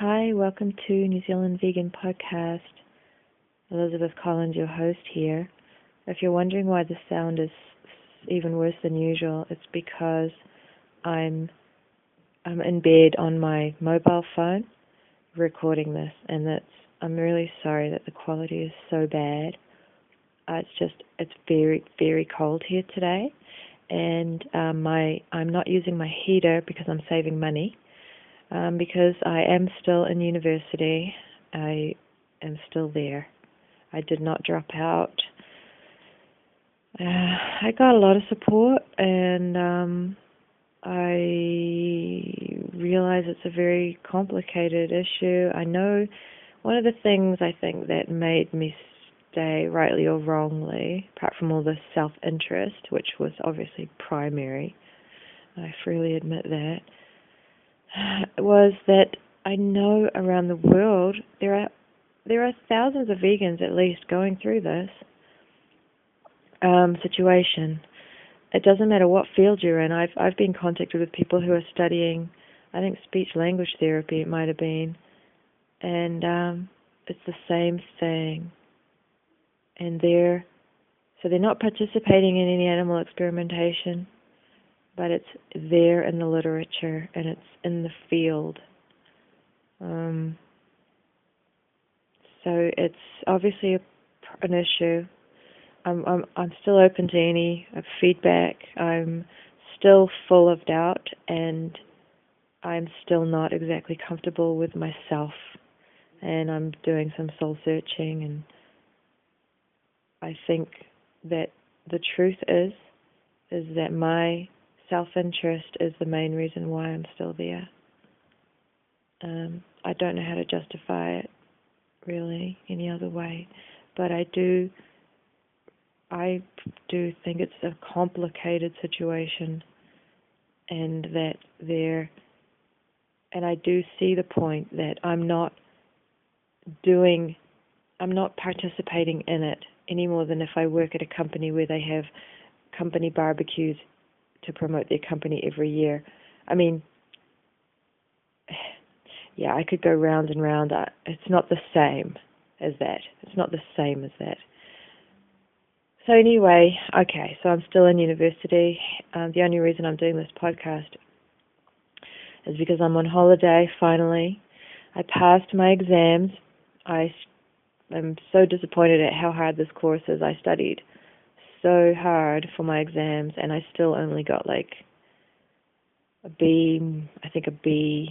Hi, welcome to New Zealand Vegan Podcast. Elizabeth Collins, your host here. If you're wondering why the sound is even worse than usual, it's because I'm I'm in bed on my mobile phone recording this, and that's I'm really sorry that the quality is so bad. Uh, it's just it's very very cold here today, and um, my I'm not using my heater because I'm saving money um, because I am still in university. I am still there. I did not drop out. Uh, I got a lot of support, and um, I realize it's a very complicated issue. I know one of the things I think that made me stay, rightly or wrongly, apart from all the self interest, which was obviously primary, I freely admit that was that I know around the world there are there are thousands of vegans at least going through this um, situation. It doesn't matter what field you're in. I've I've been contacted with people who are studying, I think speech language therapy it might have been, and um, it's the same thing. And they're so they're not participating in any animal experimentation but it's there in the literature and it's in the field. Um, so it's obviously a, an issue. I'm, I'm I'm still open to any feedback. I'm still full of doubt, and I'm still not exactly comfortable with myself. And I'm doing some soul searching, and I think that the truth is is that my self interest is the main reason why I'm still there. Um, I don't know how to justify it really any other way, but I do. I do think it's a complicated situation, and that there, and I do see the point that I'm not doing, I'm not participating in it any more than if I work at a company where they have company barbecues to promote their company every year. I mean, yeah, I could go round and round. It's not the same as that. It's not the same as that. So anyway, okay, so I'm still in university. Um, the only reason I'm doing this podcast is because I'm on holiday finally. I passed my exams. I am so disappointed at how hard this course is. I studied so hard for my exams, and I still only got like a B, I think a B,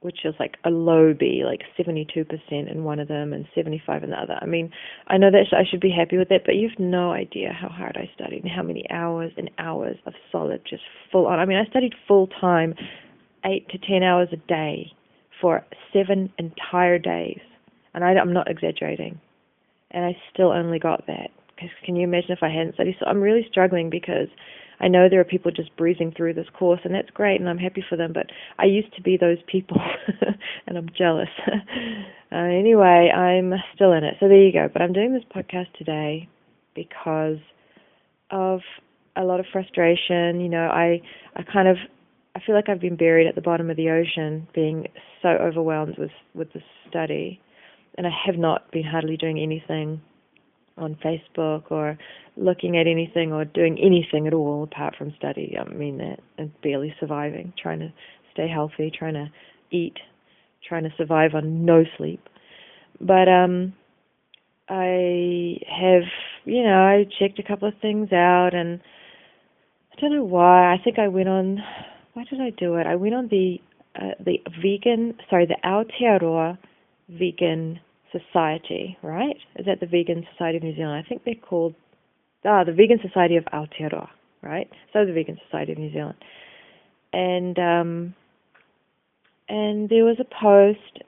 which is like a low B, like 72% in one of them and 75 in the other. I mean, I know that I should be happy with it, but you have no idea how hard I studied and how many hours and hours of solid, just full on. I mean, I studied full time, eight to 10 hours a day for seven entire days. And I, I'm not exaggerating. And I still only got that can you imagine if I hadn't studied? So I'm really struggling because I know there are people just breezing through this course, and that's great, and I'm happy for them. But I used to be those people, and I'm jealous. uh, anyway, I'm still in it. So there you go. But I'm doing this podcast today because of a lot of frustration. You know, I I kind of I feel like I've been buried at the bottom of the ocean, being so overwhelmed with with the study, and I have not been hardly doing anything on Facebook or looking at anything or doing anything at all apart from study. I mean that and barely surviving, trying to stay healthy, trying to eat, trying to survive on no sleep. But um I have, you know, I checked a couple of things out and I don't know why. I think I went on why did I do it? I went on the uh, the vegan, sorry, the Aotearoa vegan Society, right? Is that the Vegan Society of New Zealand? I think they're called ah the Vegan Society of Aotearoa, right? So the Vegan Society of New Zealand, and um, and there was a post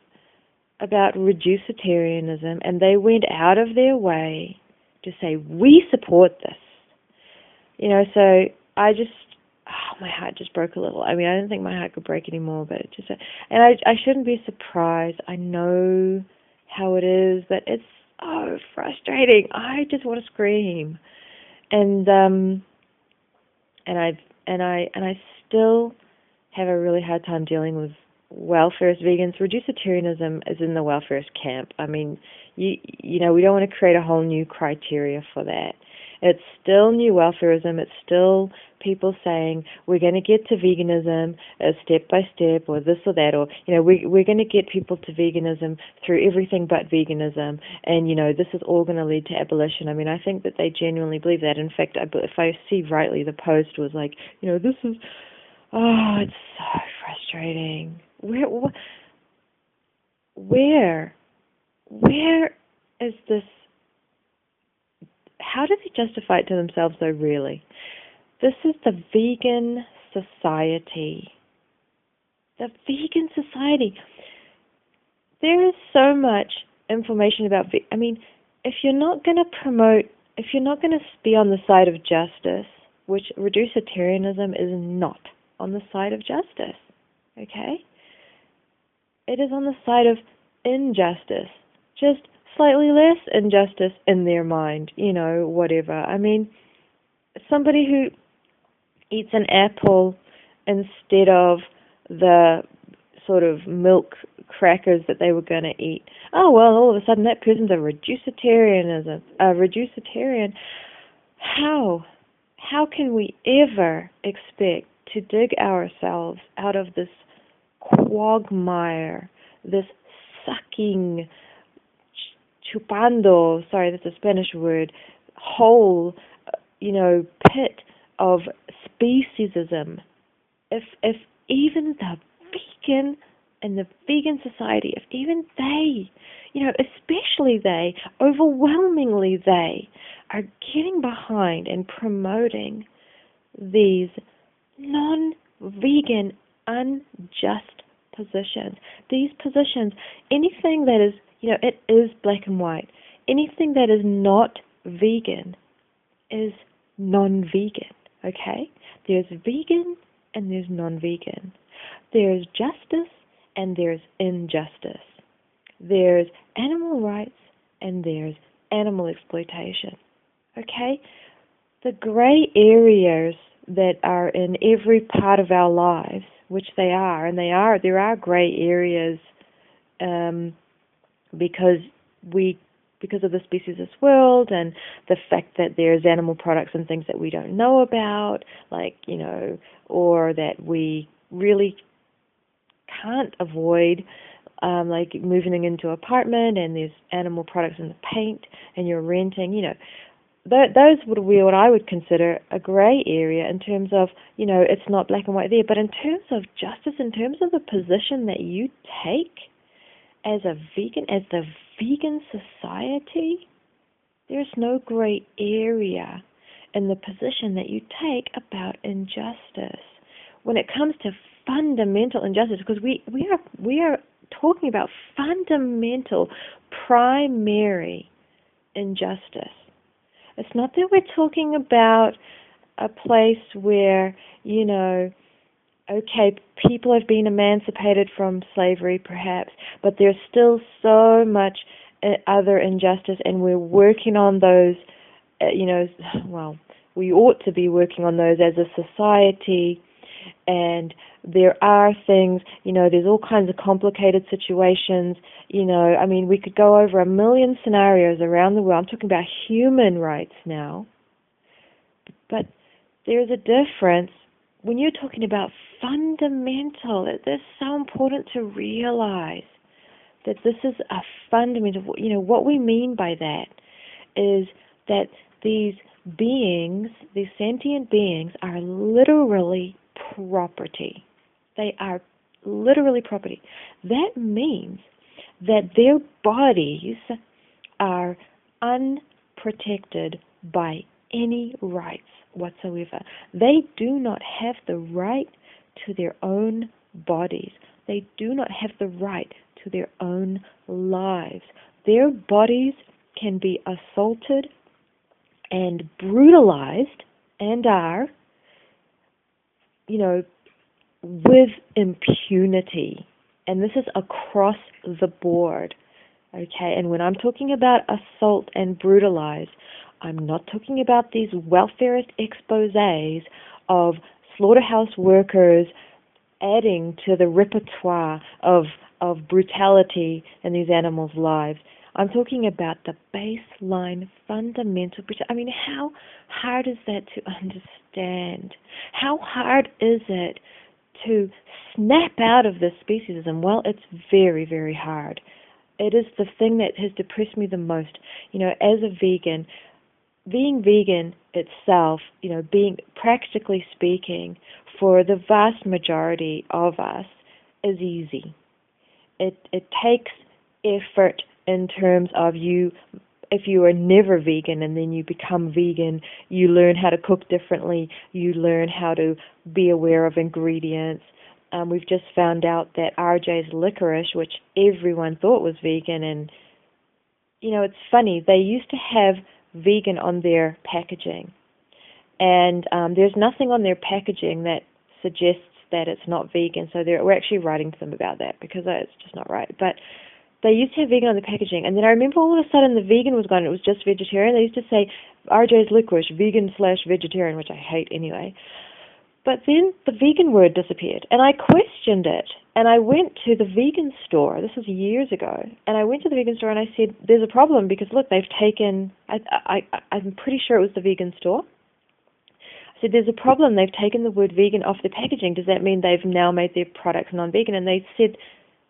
about reducetarianism, and they went out of their way to say we support this. You know, so I just oh, my heart just broke a little. I mean, I didn't think my heart could break anymore, but it just and I I shouldn't be surprised. I know how it is, but it's so frustrating. I just want to scream. And um and I've and I and I still have a really hard time dealing with welfarist vegans. Reducetarianism is in the welfarist camp. I mean, you you know, we don't want to create a whole new criteria for that. It's still new welfarism. It's still people saying we're going to get to veganism uh, step by step, or this or that, or you know we we're going to get people to veganism through everything but veganism, and you know this is all going to lead to abolition. I mean, I think that they genuinely believe that. In fact, I, if I see rightly, the post was like, you know, this is oh, it's so frustrating. Where where where is this how do they justify it to themselves though really? This is the vegan society. The vegan society. There is so much information about i mean if you're not going to promote if you're not going to be on the side of justice which reducetarianism is not on the side of justice okay? It is on the side of injustice. Just slightly less injustice in their mind, you know, whatever. I mean, somebody who eats an apple instead of the sort of milk crackers that they were going to eat. Oh well, all of a sudden that person's a reducetarian. a, reducetarian. How? How can we ever expect to dig ourselves out of this quagmire, this sucking chupando, sorry, that's a Spanish word, whole, you know, pit of speciesism. If if even the vegan and the vegan society, if even they, you know, especially they, overwhelmingly they, are getting behind and promoting these non vegan, unjust positions. These positions, anything that is you know, it is black and white. Anything that is not vegan is non vegan, okay? There's vegan and there's non vegan. There's justice and there's injustice. There's animal rights and there's animal exploitation, okay? The gray areas that are in every part of our lives, which they are, and they are, there are gray areas um, because we because of the speciesist world and the fact that there's animal products and things that we don't know about, like, you know, or that we really can't avoid, um, like moving into an apartment and there's animal products in the paint and you're renting, you know. Th- those would be what I would consider a grey area in terms of, you know, it's not black and white there. But in terms of justice, in terms of the position that you take, as a vegan, as the vegan society, there's no gray area in the position that you take about injustice. When it comes to fundamental injustice, because we, we are we are talking about fundamental, primary injustice. It's not that we're talking about a place where, you know, okay, people have been emancipated from slavery perhaps, but there's still so much uh, other injustice, and we're working on those, uh, you know, well, we ought to be working on those as a society. And there are things, you know, there's all kinds of complicated situations. You know, I mean, we could go over a million scenarios around the world. I'm talking about human rights now. But there's a difference when you're talking about fundamental, is so important to realize that this is a fundamental, you know, what we mean by that is that these beings, these sentient beings, are literally property. They are literally property. That means that their bodies are unprotected by any rights whatsoever. They do not have the right to their own bodies. They do not have the right to their own lives. Their bodies can be assaulted and brutalized and are, you know, with impunity. And this is across the board. Okay, and when I'm talking about assault and brutalize, I'm not talking about these welfarist exposes of slaughterhouse workers adding to the repertoire of of brutality in these animals' lives. I'm talking about the baseline fundamental. I mean, how hard is that to understand? How hard is it to snap out of this speciesism? Well, it's very, very hard. It is the thing that has depressed me the most. You know, as a vegan, being vegan itself, you know, being practically speaking, for the vast majority of us, is easy. It it takes effort in terms of you if you are never vegan and then you become vegan, you learn how to cook differently, you learn how to be aware of ingredients. Um, we've just found out that RJ's licorice, which everyone thought was vegan, and you know, it's funny, they used to have vegan on their packaging. And um, there's nothing on their packaging that suggests that it's not vegan. So we're actually writing to them about that because it's just not right. But they used to have vegan on the packaging, and then I remember all of a sudden the vegan was gone. It was just vegetarian. They used to say RJ's licorice, vegan slash vegetarian, which I hate anyway. But then the vegan word disappeared, and I questioned it. And I went to the vegan store. This was years ago, and I went to the vegan store and I said, "There's a problem because look, they've taken. I, I, I'm pretty sure it was the vegan store." I said, "There's a problem. They've taken the word vegan off the packaging. Does that mean they've now made their products non-vegan?" And they said,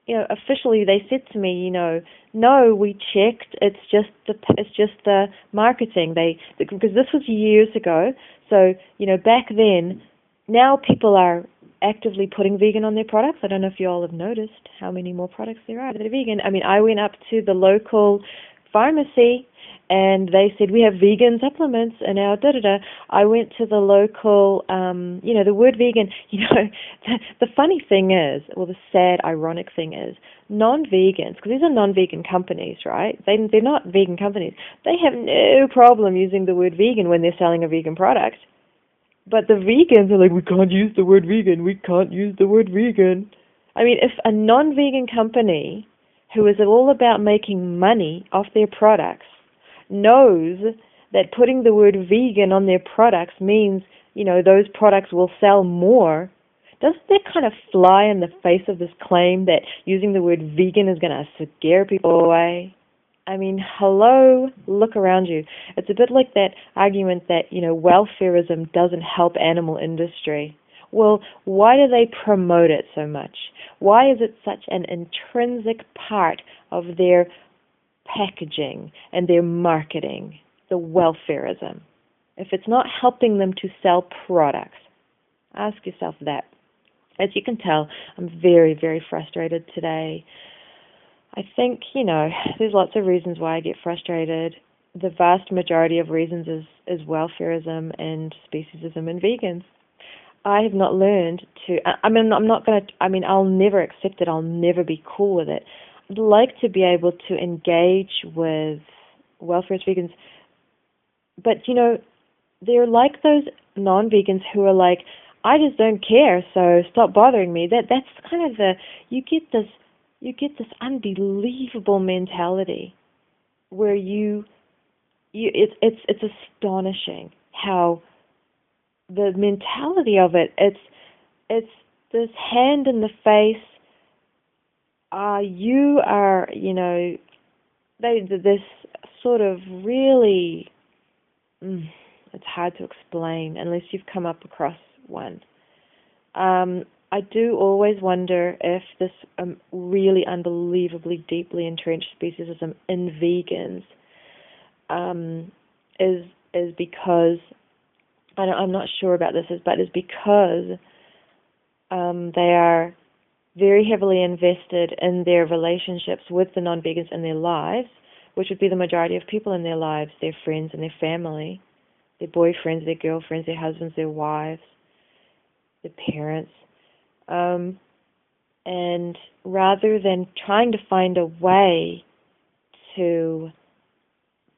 you know, officially they said to me, you know, no, we checked. It's just the it's just the marketing. They because this was years ago. So you know, back then, now people are actively putting vegan on their products. I don't know if you all have noticed how many more products there are that are vegan. I mean, I went up to the local pharmacy and they said we have vegan supplements and our da da da. I went to the local, um, you know, the word vegan. You know, the, the funny thing is, well, the sad, ironic thing is, non-vegans, because these are non-vegan companies, right? They they're not vegan companies. They have no problem using the word vegan when they're selling a vegan product. But the vegans are like, we can't use the word vegan. We can't use the word vegan. I mean, if a non-vegan company who is all about making money off their products knows that putting the word vegan on their products means, you know, those products will sell more, doesn't that kind of fly in the face of this claim that using the word vegan is going to scare people away? I mean, hello, look around you. It's a bit like that argument that, you know, welfarism doesn't help animal industry. Well, why do they promote it so much? Why is it such an intrinsic part of their packaging and their marketing, the welfarism? If it's not helping them to sell products, ask yourself that. As you can tell, I'm very, very frustrated today. I think, you know, there's lots of reasons why I get frustrated. The vast majority of reasons is, is welfarism and speciesism and vegans. I have not learned to. I mean, I'm not going to. I mean, I'll never accept it. I'll never be cool with it. I'd like to be able to engage with welfarist vegans, but you know, they're like those non-vegans who are like, I just don't care, so stop bothering me. That that's kind of the you get this you get this unbelievable mentality where you you it's it's it's astonishing how the mentality of it it's it's this hand in the face uh you are you know they this sort of really mm, it's hard to explain unless you've come up across one. Um I do always wonder if this um, really unbelievably deeply entrenched speciesism in vegans um, is is because I am not sure about this, but is because um, they are very heavily invested in their relationships with the non-vegans in their lives, which would be the majority of people in their lives, their friends and their family, their boyfriends, their girlfriends, their husbands, their wives, their parents. Um, and rather than trying to find a way to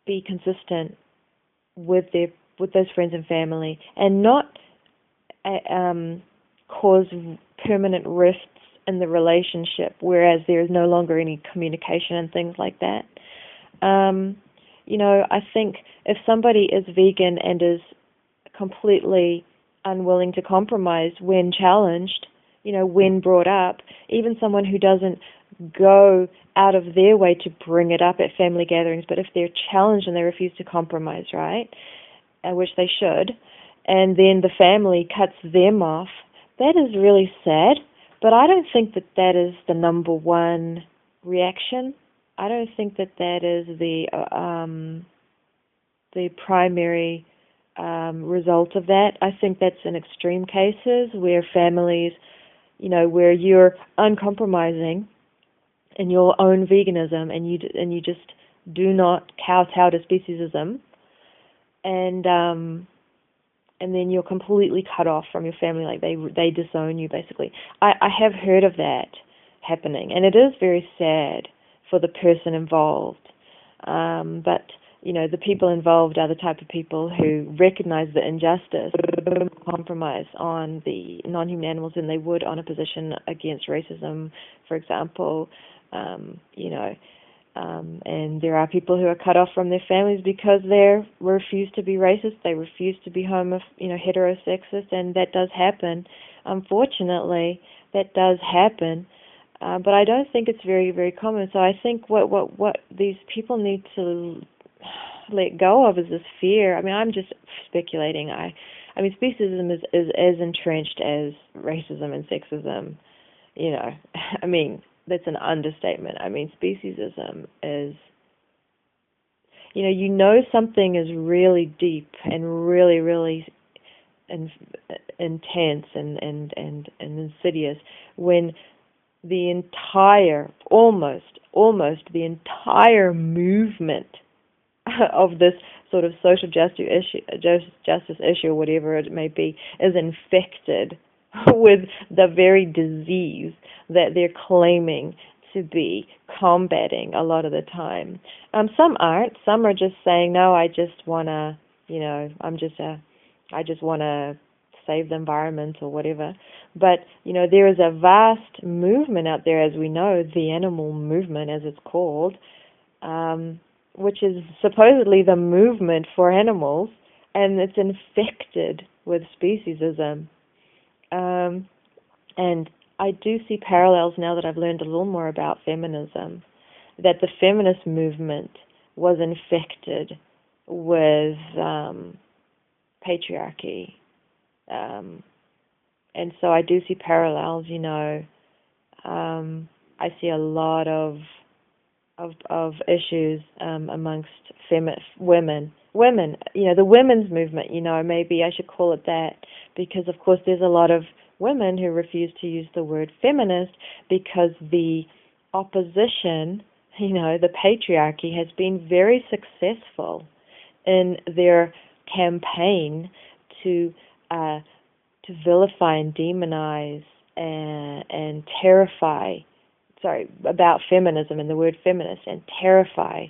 be consistent with their with those friends and family and not uh, um, cause permanent rifts in the relationship, whereas there is no longer any communication and things like that. Um, you know, I think if somebody is vegan and is completely unwilling to compromise when challenged, you know, when brought up, even someone who doesn't go out of their way to bring it up at family gatherings, but if they're challenged and they refuse to compromise, right, uh, which they should, and then the family cuts them off, that is really sad. But I don't think that that is the number one reaction. I don't think that that is the uh, um, the primary um, result of that. I think that's in extreme cases where families, you know, where you're uncompromising in your own veganism and you and you just do not kowtow to speciesism, and um, and then you're completely cut off from your family, like they they disown you basically. I, I have heard of that happening, and it is very sad for the person involved. Um, but you know, the people involved are the type of people who recognize the injustice, compromise on the non-human animals than they would on a position against racism, for example. Um, you know, um, and there are people who are cut off from their families because they refuse to be racist, they refuse to be homo, you know, heterosexist, and that does happen. Unfortunately, that does happen, uh, but I don't think it's very, very common. So I think what what what these people need to let go of is this fear. I mean, I'm just speculating. I, I mean, speciesism is is as entrenched as racism and sexism. You know, I mean, that's an understatement. I mean, speciesism is you know, you know something is really deep and really, really in, intense and, and, and, and insidious when the entire, almost, almost the entire movement of this sort of social justice issue, justice issue, whatever it may be, is infected with the very disease that they're claiming to be combating a lot of the time. Um, some aren't. Some are just saying, no, I just want to, you know, I'm just a, I just want to save the environment or whatever. But, you know, there is a vast movement out there, as we know, the animal movement, as it's called, um, which is supposedly the movement for animals, and it's infected with speciesism. Um, and I do see parallels now that I've learned a little more about feminism, that the feminist movement was infected with um, patriarchy. Um, and so I do see parallels, you know. Um, I see a lot of of of issues um, amongst femi- women. Women, you know, the women's movement. You know, maybe I should call it that because, of course, there's a lot of women who refuse to use the word feminist because the opposition, you know, the patriarchy has been very successful in their campaign to uh, to vilify and demonize and, and terrify sorry, about feminism and the word feminist and terrify,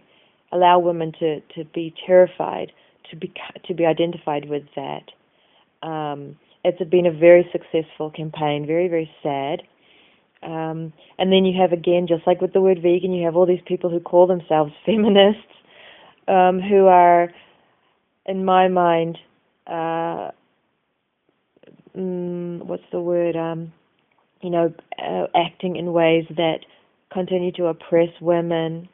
allow women to, to be terrified, to be to be identified with that. Um, it's been a very successful campaign, very very sad. Um, and then you have again, just like with the word vegan, you have all these people who call themselves feminists, um, who are, in my mind, uh, mm, what's the word? Um, you know, uh, acting in ways that continue to oppress women.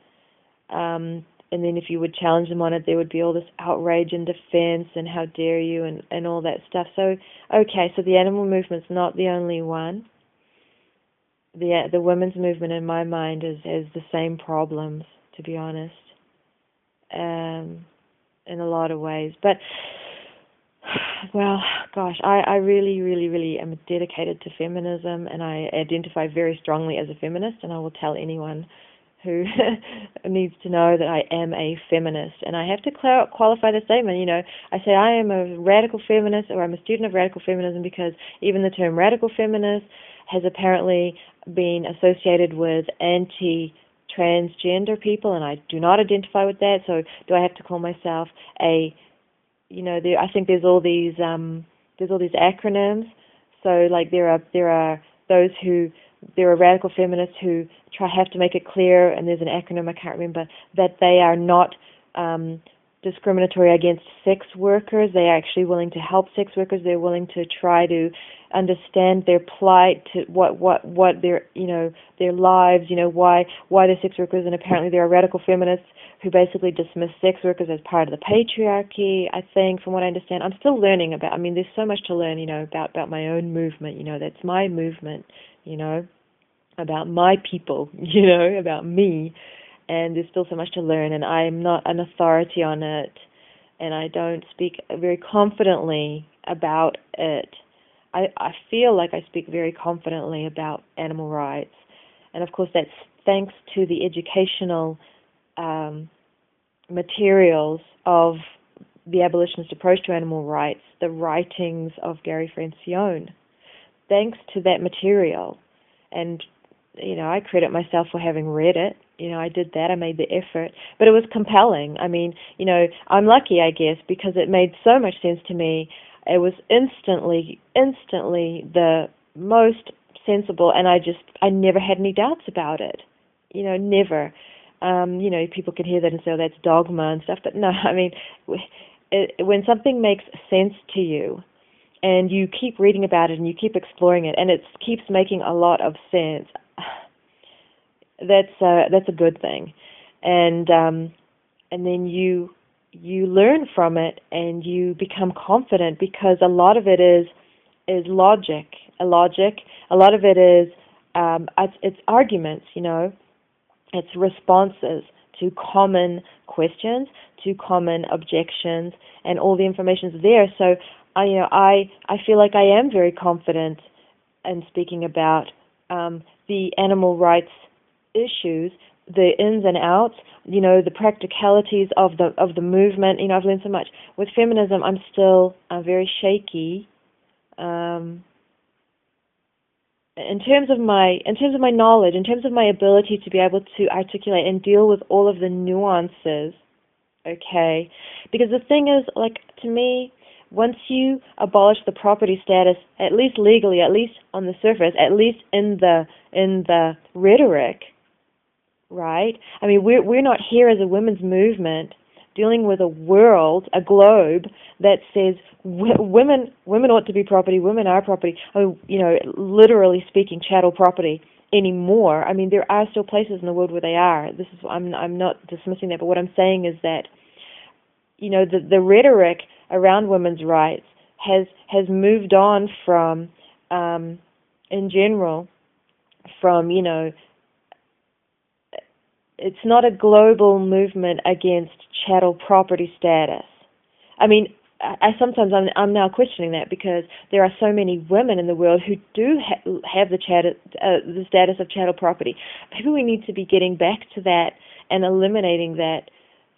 Um, and then if you would challenge them on it, there would be all this outrage and defense and how dare you and, and all that stuff. So, okay, so the animal movement's not the only one. The the women's movement, in my mind, is has the same problems, to be honest, um, in a lot of ways. But well, gosh, I, I really, really, really am dedicated to feminism and I identify very strongly as a feminist, and I will tell anyone who needs to know that I am a feminist. And I have to cl- qualify the statement. You know, I say I am a radical feminist or I'm a student of radical feminism because even the term radical feminist has apparently been associated with anti transgender people, and I do not identify with that. So, do I have to call myself a you know, there, I think there's all these um, there's all these acronyms. So like there are there are those who there are radical feminists who try have to make it clear, and there's an acronym I can't remember that they are not um, discriminatory against sex workers. They are actually willing to help sex workers. They're willing to try to understand their plight, to what what what their you know their lives, you know why why they're sex workers, and apparently there are radical feminists who basically dismiss sex workers as part of the patriarchy. I think, from what I understand, I'm still learning about. I mean, there's so much to learn, you know, about about my own movement. You know, that's my movement. You know, about my people. You know, about me and there's still so much to learn, and I'm not an authority on it, and I don't speak very confidently about it. I, I feel like I speak very confidently about animal rights, and of course that's thanks to the educational um, materials of the abolitionist approach to animal rights, the writings of Gary Francione. Thanks to that material, and you know, I credit myself for having read it you know, I did that. I made the effort, but it was compelling. I mean, you know, I'm lucky, I guess, because it made so much sense to me. It was instantly, instantly the most sensible, and I just, I never had any doubts about it. You know, never. Um, you know, people can hear that and say, "Oh, that's dogma and stuff," but no, I mean, it, when something makes sense to you, and you keep reading about it and you keep exploring it, and it keeps making a lot of sense that's a, that's a good thing, and um, and then you you learn from it and you become confident because a lot of it is is logic, a logic. A lot of it is um, it's, it's arguments, you know, it's responses to common questions, to common objections, and all the information is there. So, I, you know, I I feel like I am very confident in speaking about um, the animal rights issues, the ins and outs, you know, the practicalities of the of the movement. You know, I've learned so much. With feminism, I'm still uh, very shaky. Um, in terms of my in terms of my knowledge, in terms of my ability to be able to articulate and deal with all of the nuances, okay? Because the thing is, like to me, once you abolish the property status, at least legally, at least on the surface, at least in the in the rhetoric, right? I mean, we're we're not here as a women's movement dealing with a world, a globe that says women women ought to be property, women are property. I mean, you know, literally speaking, chattel property anymore. I mean, there are still places in the world where they are. This is I'm I'm not dismissing that, but what I'm saying is that you know the the rhetoric around women's rights has has moved on from um, in general from you know it's not a global movement against chattel property status. I mean, I sometimes I'm I'm now questioning that because there are so many women in the world who do ha- have the chattel uh, the status of chattel property. Maybe we need to be getting back to that and eliminating that,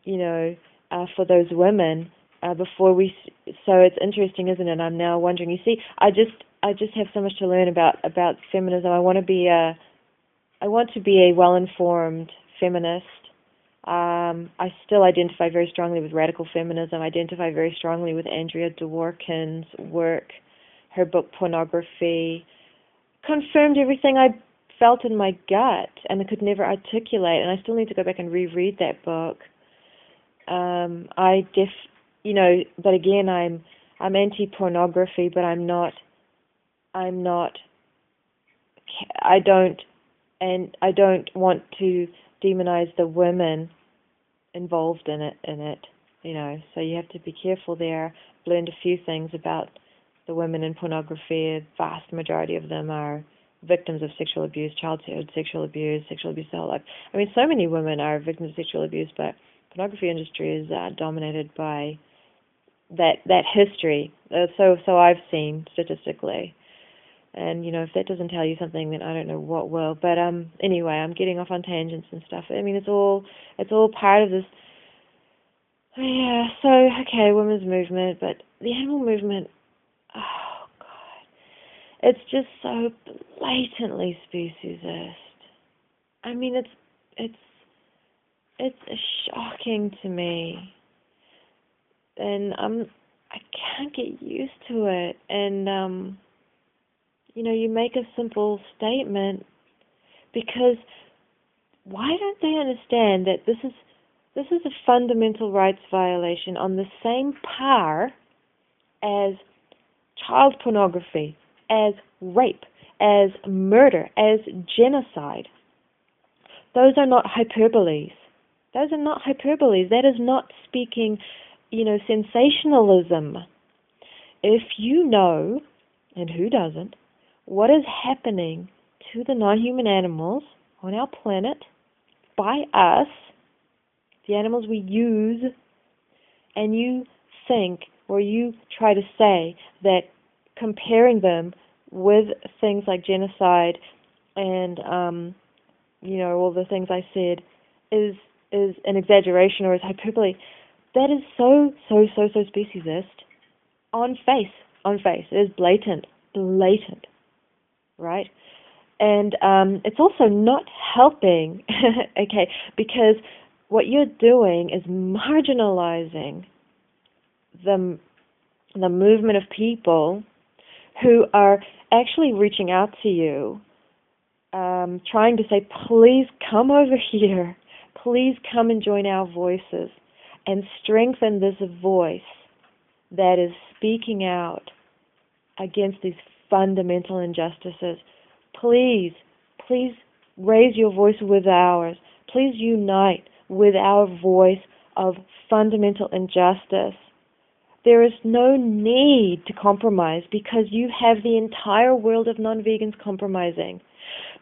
you know, uh, for those women uh, before we. So it's interesting, isn't it? I'm now wondering. You see, I just I just have so much to learn about about feminism. I want to be a I want to be a well informed feminist. Um, I still identify very strongly with radical feminism. I identify very strongly with Andrea Dworkin's work. Her book Pornography confirmed everything I felt in my gut and I could never articulate. And I still need to go back and reread that book. Um, I def, you know, but again, I'm I'm anti pornography, but I'm not. I'm not. I don't, and I don't want to demonize the women involved in it in it you know. So you have to be careful there. I've learned a few things about the women in pornography. A vast majority of them are victims of sexual abuse childhood sexual abuse sexual abuse whole life. I mean so many women are victims of sexual abuse but pornography industry is uh, dominated by that that history. Uh, so so i've seen statistically and you know if that doesn't tell you something then i don't know what will. But um anyway i'm getting off on tangents and stuff. I mean it's all it's all part of this yeah so okay women's movement but the animal movement oh god. It's just so blatantly speciesist. I mean it's it's it's shocking to me. And i'm i can't get used to it. And um you know, you make a simple statement because why don't they understand that this is This is a fundamental rights violation on the same par as child pornography, as rape, as murder, as genocide. Those are not hyperboles. Those are not hyperboles. That is not speaking, you know, sensationalism. If you know, and who doesn't, what is happening to the non human animals on our planet by us, the animals we use, and you think or you try to say that comparing them with things like genocide and um, you know all the things I said is is an exaggeration or is hyperbole. That is so so so so speciesist on face on face. It is blatant blatant, right? And um, it's also not helping, okay, because what you're doing is marginalizing the the movement of people who are actually reaching out to you, um, trying to say, please come over here, please come and join our voices, and strengthen this voice that is speaking out against these fundamental injustices. Please, please raise your voice with ours. Please unite with our voice of fundamental injustice. There is no need to compromise because you have the entire world of non vegans compromising.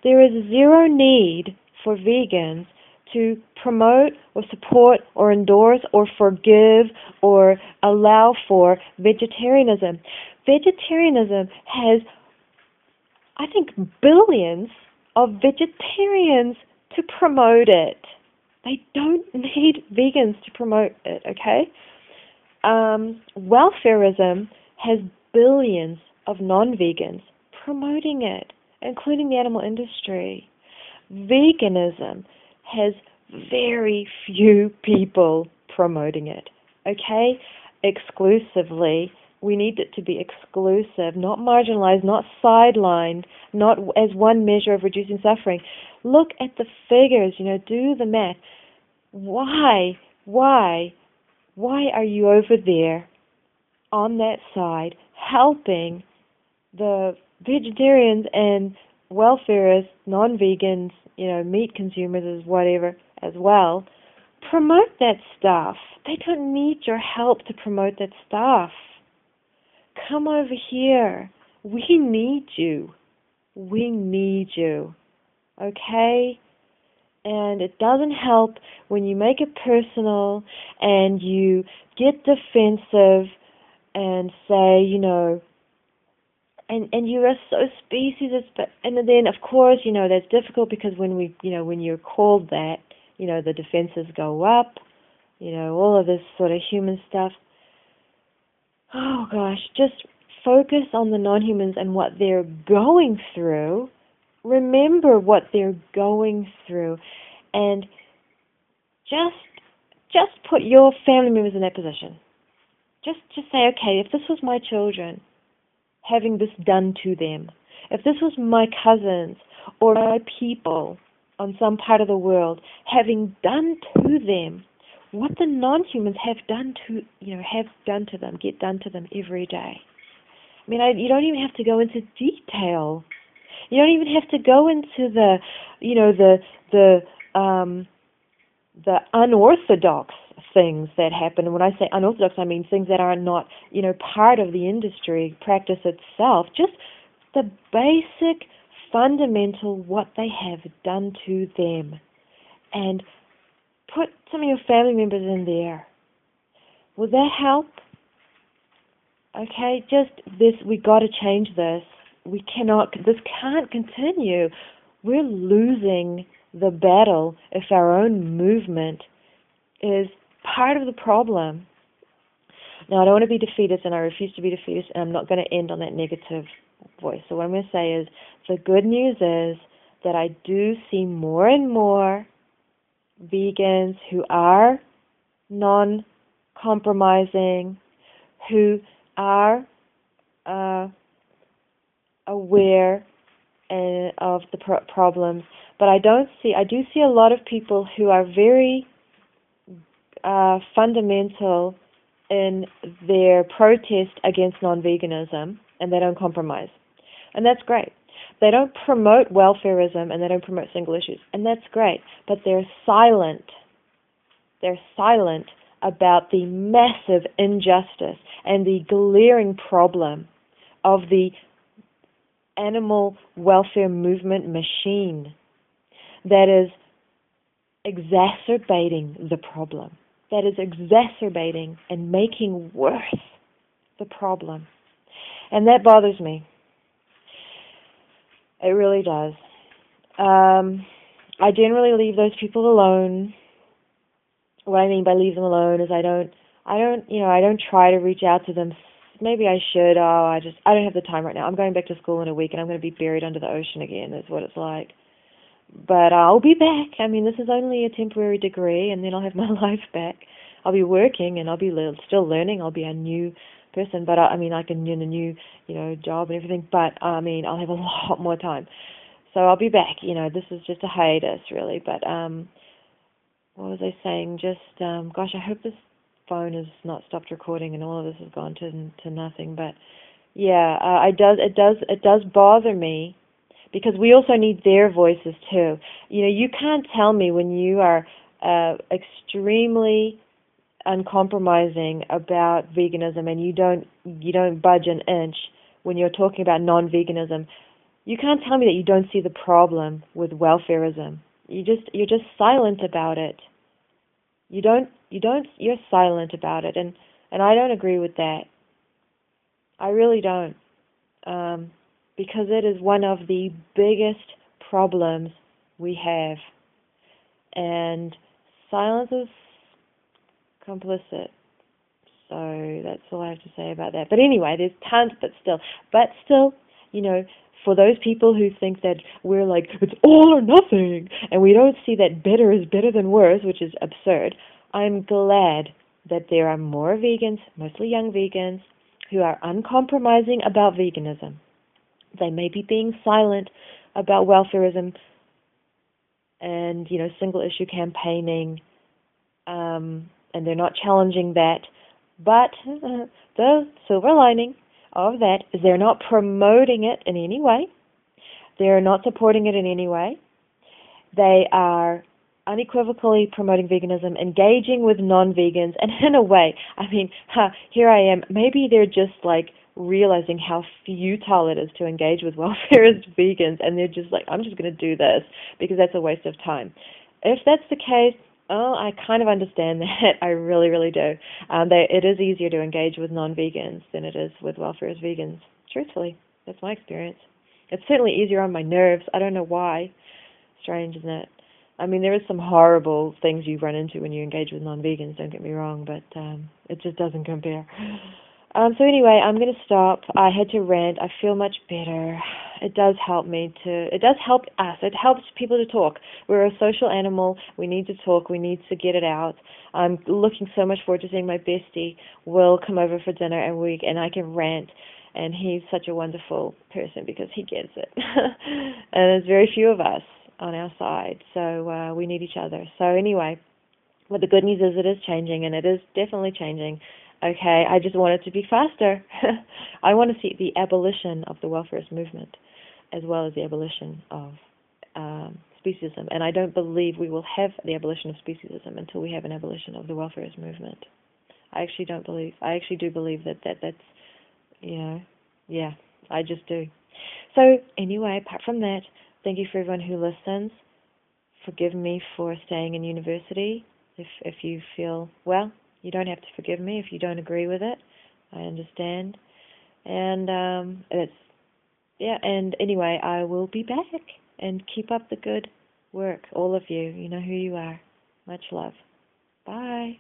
There is zero need for vegans to promote or support or endorse or forgive or allow for vegetarianism. Vegetarianism has, I think, billions of vegetarians to promote it. They don't need vegans to promote it, okay? Um, welfarism has billions of non vegans promoting it, including the animal industry. Veganism has very few people promoting it, okay? Exclusively. We need it to be exclusive, not marginalized, not sidelined, not as one measure of reducing suffering. Look at the figures, you know, do the math. Why, why, why are you over there on that side helping the vegetarians and welfarists, non vegans, you know, meat consumers whatever as well, promote that stuff. They don't need your help to promote that stuff. Come over here. We need you. We need you. Okay? And it doesn't help when you make it personal and you get defensive and say, you know, and and you are so speciesist but and then of course you know that's difficult because when we you know when you're called that you know the defenses go up you know all of this sort of human stuff oh gosh. Just focus on the non-humans and what they're going through. Remember what they're going through. And just just put your family members in that position. Just just say okay if this was my children having this done to them. If this was my cousins or my people on some part of the world having done to them what the non-humans have done to you know have done to them, get done to them every day. I mean, I, you don't even have to go into detail. You don't even have to go into the, you know, the the um, the unorthodox things that happen. And when I say unorthodox, I mean things that are not, you know, part of the industry practice itself. Just the basic, fundamental what they have done to them, and put some of your family members in there. Will that help? Okay, just this. We got to change this. We cannot. This can't continue. We're losing the battle if our own movement is part of the problem. Now, I don't want to be defeatist, and I refuse to be defeatist, and I'm not going to end on that negative voice. So, what I'm going to say is the good news is that I do see more and more vegans who are non compromising, who are uh, aware uh, of the pro- problems. But I don't see, I do see a lot of people who are very uh, fundamental in their protest against non-veganism, and they don't compromise, and that's great. They don't promote welfarism and they don't promote single issues, and that's great. But they're silent. They're silent about the massive injustice and the glaring problem of the animal welfare movement machine that is exacerbating the problem, that is exacerbating and making worse the problem. And that bothers me. It really does. Um, I generally leave those people alone. What I mean by leave them alone is I don't, I don't, you know, I don't try to reach out to them. Maybe I should. Oh, I just, I don't have the time right now. I'm going back to school in a week, and I'm going to be buried under the ocean again. That's what it's like. But I'll be back. I mean, this is only a temporary degree, and then I'll have my life back. I'll be working, and I'll be still learning. I'll be a new person, but I, I mean, I can in a new, you know, job and everything. But I mean, I'll have a lot more time, so I'll be back. You know, this is just a hiatus, really. But um, what was I saying? Just um, gosh, I hope this phone has not stopped recording and all of this has gone to to nothing. But yeah, uh, it does it does it does bother me because we also need their voices too. You know, you can't tell me when you are uh, extremely uncompromising about veganism and you don't you don't budge an inch when you're talking about non-veganism you can't tell me that you don't see the problem with welfarism. You just you're just silent about it. You don't you don't you're silent about it and and I don't agree with that. I really don't um, because it is one of the biggest problems we have. And silence is complicit. So that's all I have to say about that. But anyway, there's tons, but still, but still, you know, for those people who think that we're like it's all or nothing, and we don't see that better is better than worse, which is absurd. I'm glad that there are more vegans, mostly young vegans, who are uncompromising about veganism. They may be being silent about welfarism and you know single issue campaigning um, and they're not challenging that. But the silver lining of that is they're not promoting it in any way. They're not supporting it in any way. They are unequivocally promoting veganism, engaging with non-vegans, and in a way, I mean, huh, here I am. Maybe they're just like realizing how futile it is to engage with welfarist vegans, and they're just like, I'm just going to do this because that's a waste of time. If that's the case, Oh, I kind of understand that. I really, really do. Um, they, it is easier to engage with non-vegans than it is with welfarist vegans. Truthfully, that's my experience. It's certainly easier on my nerves. I don't know why. Strange, isn't it? I mean, there is some horrible things you run into when you engage with non-vegans. Don't get me wrong, but um, it just doesn't compare. Um, so anyway, I'm going to stop. I had to rant. I feel much better. It does help me to. It does help us. It helps people to talk. We're a social animal. We need to talk. We need to get it out. I'm looking so much forward to seeing my bestie Will come over for dinner and we and I can rant. And he's such a wonderful person because he gets it. and there's very few of us on our side, so uh, we need each other. So anyway, but the good news is it is changing, and it is definitely changing. Okay, I just want it to be faster. I want to see the abolition of the welfarist movement as well as the abolition of um, speciesism. And I don't believe we will have the abolition of speciesism until we have an abolition of the welfarist movement. I actually don't believe. I actually do believe that, that that's, you know, yeah, I just do. So anyway, apart from that, thank you for everyone who listens. Forgive me for staying in university. If if you feel well, you don't have to forgive me if you don't agree with it. I understand. And um, it's, yeah, and anyway, I will be back and keep up the good work, all of you. You know who you are. Much love. Bye.